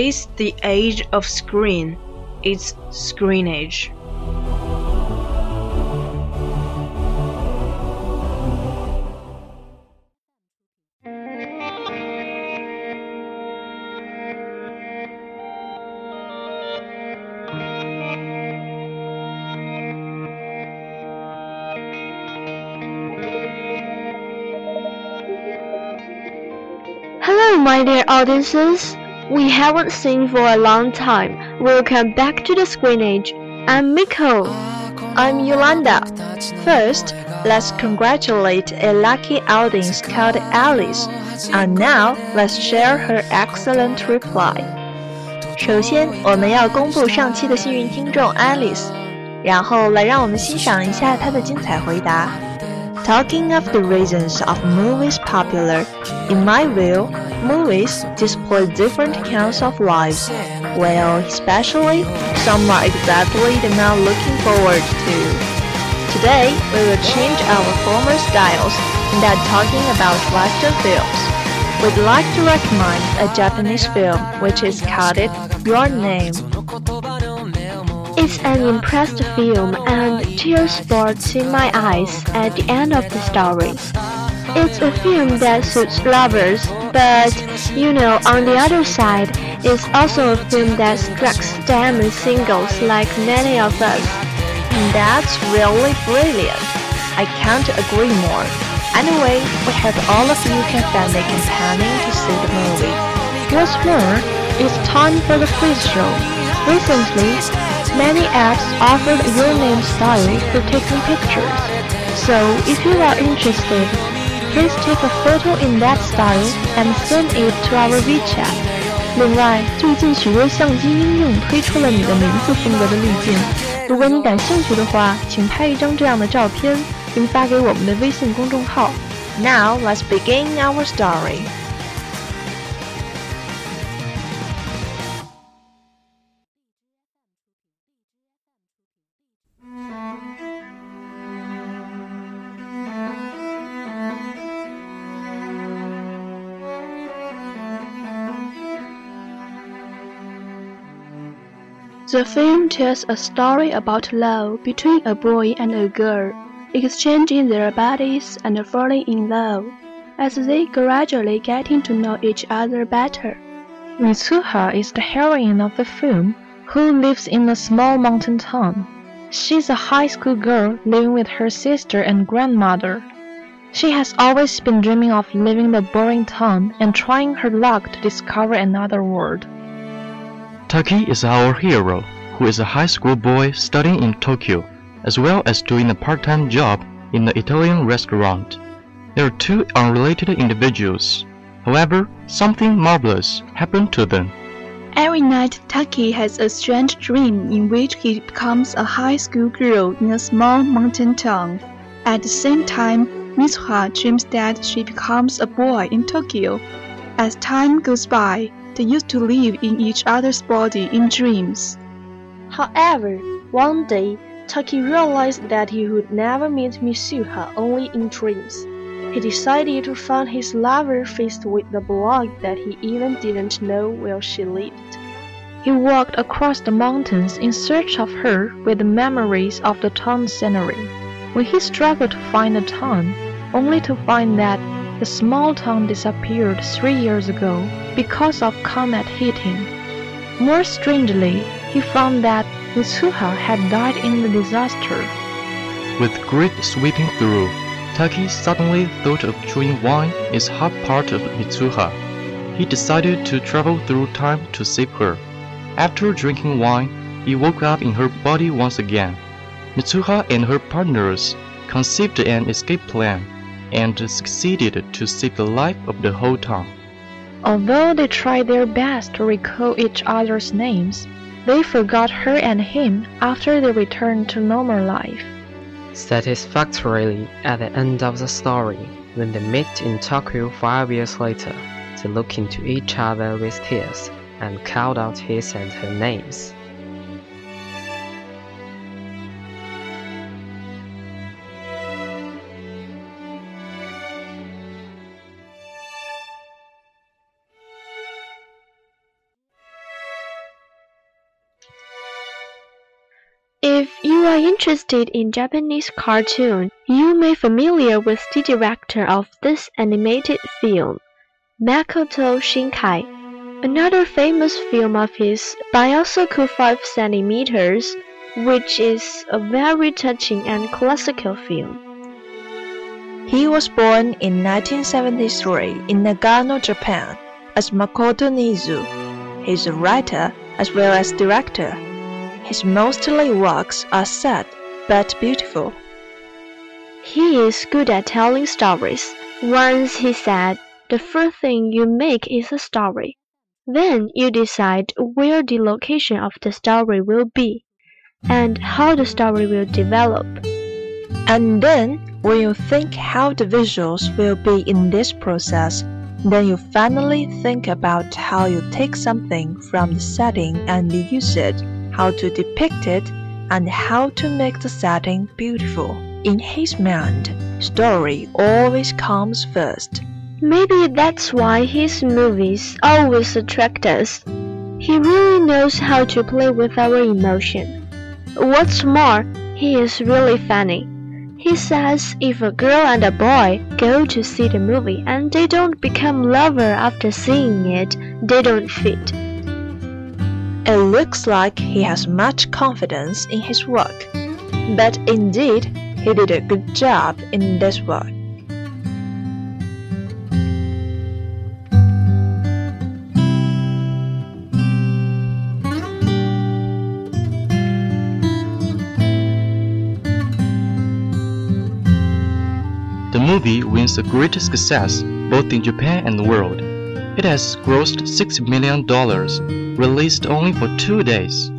It's the age of screen. It's screen age. Hello, my dear audiences We haven't seen for a long time. Welcome back to the screenage. I'm Miko. I'm Yolanda. First, let's congratulate a lucky audience called Alice. And now, let's share her excellent reply. 首先，我们要公布上期的幸运听众 Alice，然后来让我们欣赏一下她的精彩回答。Talking of the reasons of movies popular, in my view, movies display different kinds of lives. Well, especially some are exactly the man looking forward to. Today, we will change our former styles and are talking about Western films. We'd like to recommend a Japanese film which is called Your Name. It's an impressed film and tears sports in my eyes at the end of the story. It's a film that suits lovers, but you know, on the other side, it's also a film that strikes as singles like many of us. And that's really brilliant. I can't agree more. Anyway, we have all of you can family companion to see the movie. What's more, it's time for the quiz show. Recently, many apps offered your name style for taking pictures. So if you are interested, please take a photo in that style and send it to our WeChat. 另外，最近许多相机应用推出了你的名字风格的滤镜。如果你感兴趣的话，请拍一张这样的照片，并发给我们的微信公众号。Now let's begin our story. The film tells a story about love between a boy and a girl, exchanging their bodies and falling in love as they gradually getting to know each other better. Mitsuha is the heroine of the film, who lives in a small mountain town. She's a high school girl living with her sister and grandmother. She has always been dreaming of leaving the boring town and trying her luck to discover another world. Taki is our hero, who is a high school boy studying in Tokyo, as well as doing a part-time job in an Italian restaurant. They are two unrelated individuals. However, something marvelous happened to them. Every night, Taki has a strange dream in which he becomes a high school girl in a small mountain town. At the same time, Mitsuha dreams that she becomes a boy in Tokyo. As time goes by, they used to live in each other's body in dreams. However, one day, Taki realized that he would never meet Mitsuha only in dreams. He decided to find his lover faced with the block that he even didn't know where she lived. He walked across the mountains in search of her with the memories of the town scenery. When he struggled to find the town, only to find that the small town disappeared three years ago because of comet hitting. More strangely, he found that Mitsuha had died in the disaster. With great sweeping through, Taki suddenly thought of chewing wine is half part of Mitsuha. He decided to travel through time to save her. After drinking wine, he woke up in her body once again. Mitsuha and her partners conceived an escape plan and succeeded to save the life of the whole town. Although they tried their best to recall each other's names, they forgot her and him after they returned to normal life. Satisfactorily, at the end of the story, when they meet in Tokyo five years later, they look into each other with tears and called out his and her names. If you are interested in Japanese cartoon, you may familiar with the director of this animated film, Makoto Shinkai. Another famous film of his, Byōsoku 5 centimeters, which is a very touching and classical film. He was born in 1973 in Nagano, Japan, as Makoto Niitsu. He is a writer as well as director. His mostly works are sad but beautiful. He is good at telling stories. Once he said, the first thing you make is a story. Then you decide where the location of the story will be and how the story will develop. And then, when you think how the visuals will be in this process, then you finally think about how you take something from the setting and use it how to depict it, and how to make the setting beautiful. In his mind, story always comes first. Maybe that's why his movies always attract us. He really knows how to play with our emotion. What's more, he is really funny. He says if a girl and a boy go to see the movie and they don't become lover after seeing it, they don't fit. It looks like he has much confidence in his work, but indeed, he did a good job in this work. The movie wins a great success both in Japan and the world. It has grossed $6 million, released only for two days.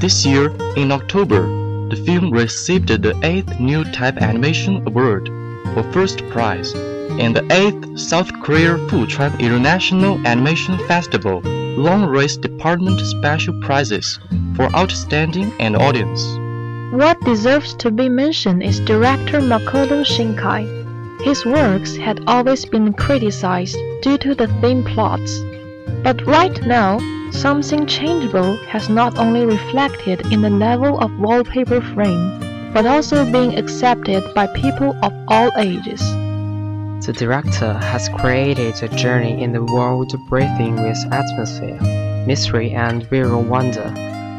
This year, in October, the film received the 8th New Type Animation Award for First Prize and the 8th South Korea Bucheon International Animation Festival Long Race Department Special Prizes for Outstanding and Audience. What deserves to be mentioned is director Makoto Shinkai. His works had always been criticized due to the thin plots. But right now, something changeable has not only reflected in the level of wallpaper frame, but also being accepted by people of all ages. The director has created a journey in the world breathing with atmosphere, mystery, and visual wonder.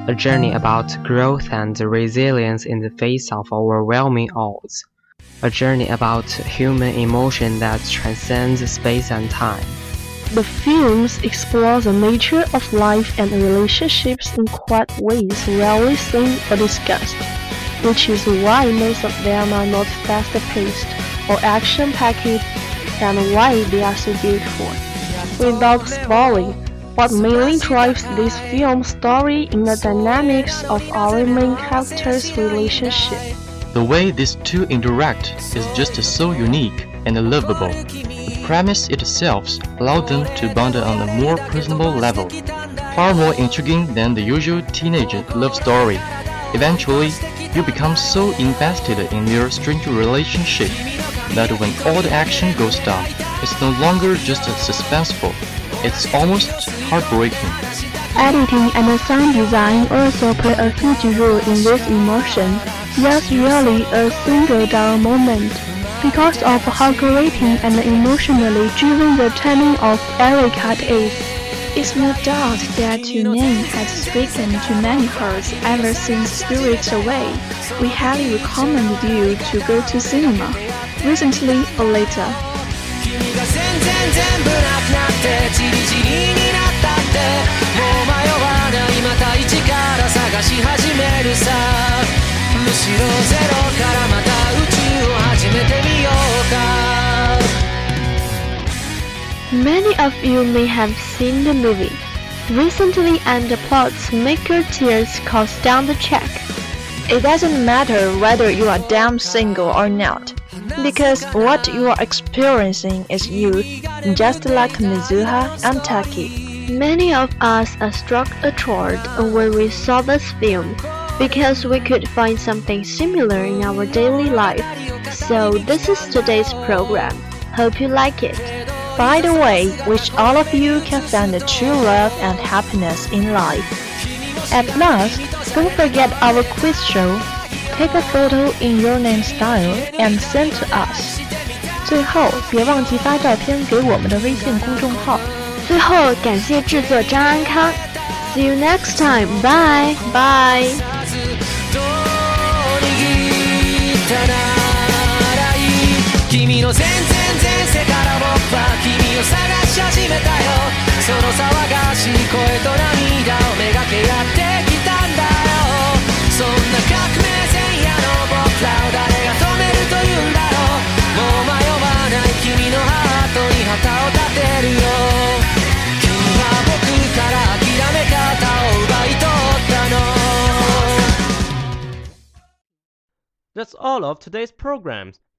A journey about growth and resilience in the face of overwhelming odds. A journey about human emotion that transcends space and time. The films explore the nature of life and relationships in quite ways rarely seen or discussed, which is why most of them are not fast-paced or action-packed and why they are so beautiful. Without spoiling, what mainly drives this film's story in the dynamics of our main characters' relationship. The way these two interact is just so unique and lovable. The premise itself allows them to bond on a more personal level, far more intriguing than the usual teenage love story. Eventually, you become so invested in their strange relationship that when all the action goes down, it's no longer just suspenseful, it's almost heartbreaking. Editing and sound design also play a huge role in this emotion was really a single down moment because of how grating and emotionally driven the turning of Eric cut is. It's no doubt that Yunin has spoken to many hearts ever since Spirited Away. We highly recommend you to go to cinema, recently or later. もう迷わないまた一から探し始めるさむしろゼロからまた宇宙を始めてみようか Many of you may have seen the movie recently and the plots make your tears cost down the check. It doesn't matter whether you are damn single or not, because what you are experiencing is you, just like Mitsuha and Taki. Many of us are struck a chord when we saw this film because we could find something similar in our daily life. So this is today's program. Hope you like it. By the way, wish all of you can find the true love and happiness in life. At last, don't forget our quiz show. Take a photo in your name style and send to us. 最后，别忘记发照片给我们的微信公众号。最后，感谢制作张安康。See you next time. Bye. Bye. 君の全然前世から僕は君を探し始めたよ。その騒がしい声と涙をめがけやってきたんだよ。そんな革命前夜の僕らを誰が止めると言うんだろう。もう迷わない君のハートに旗を立てるよ。君は僕から諦め方を奪い取ったの。That's all of today's programs.